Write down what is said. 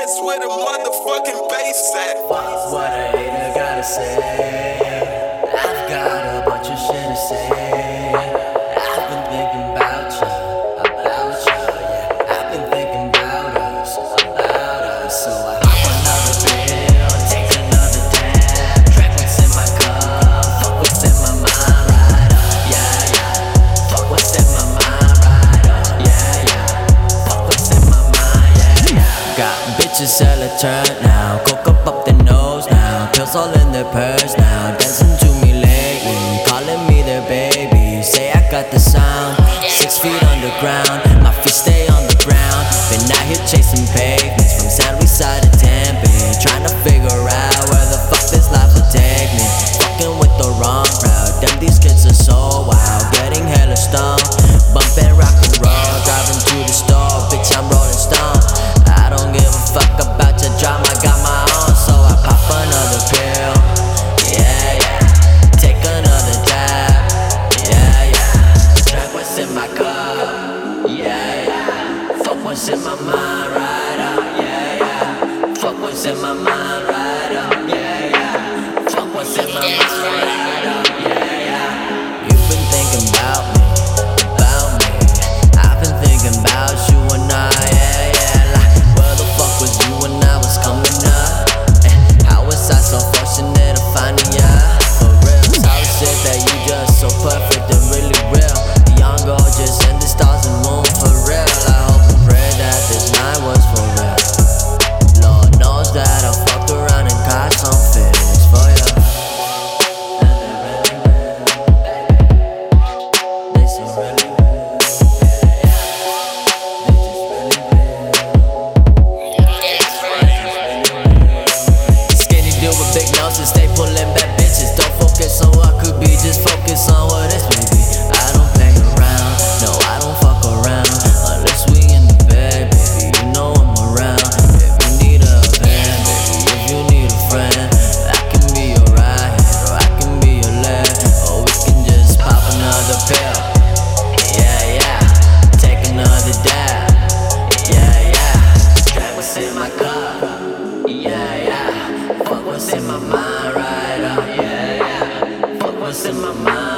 That's where the motherfucking bass at. What a hater gotta say. Sell turn now, coke up up the nose now. Pills all in their purse now, dancing to me lately. Calling me their baby, say I got the sound. Six feet underground, my feet stay on the ground. Been out here chasing pavements. From San Luis side of Tempe Trying to figure out where the fuck this life will take me. Fucking with the wrong crowd, damn these kids are so wild. Getting hella stoned, bumping what's in my mind right up, yeah, yeah. Fuck what's in my mind right up, yeah. my mind.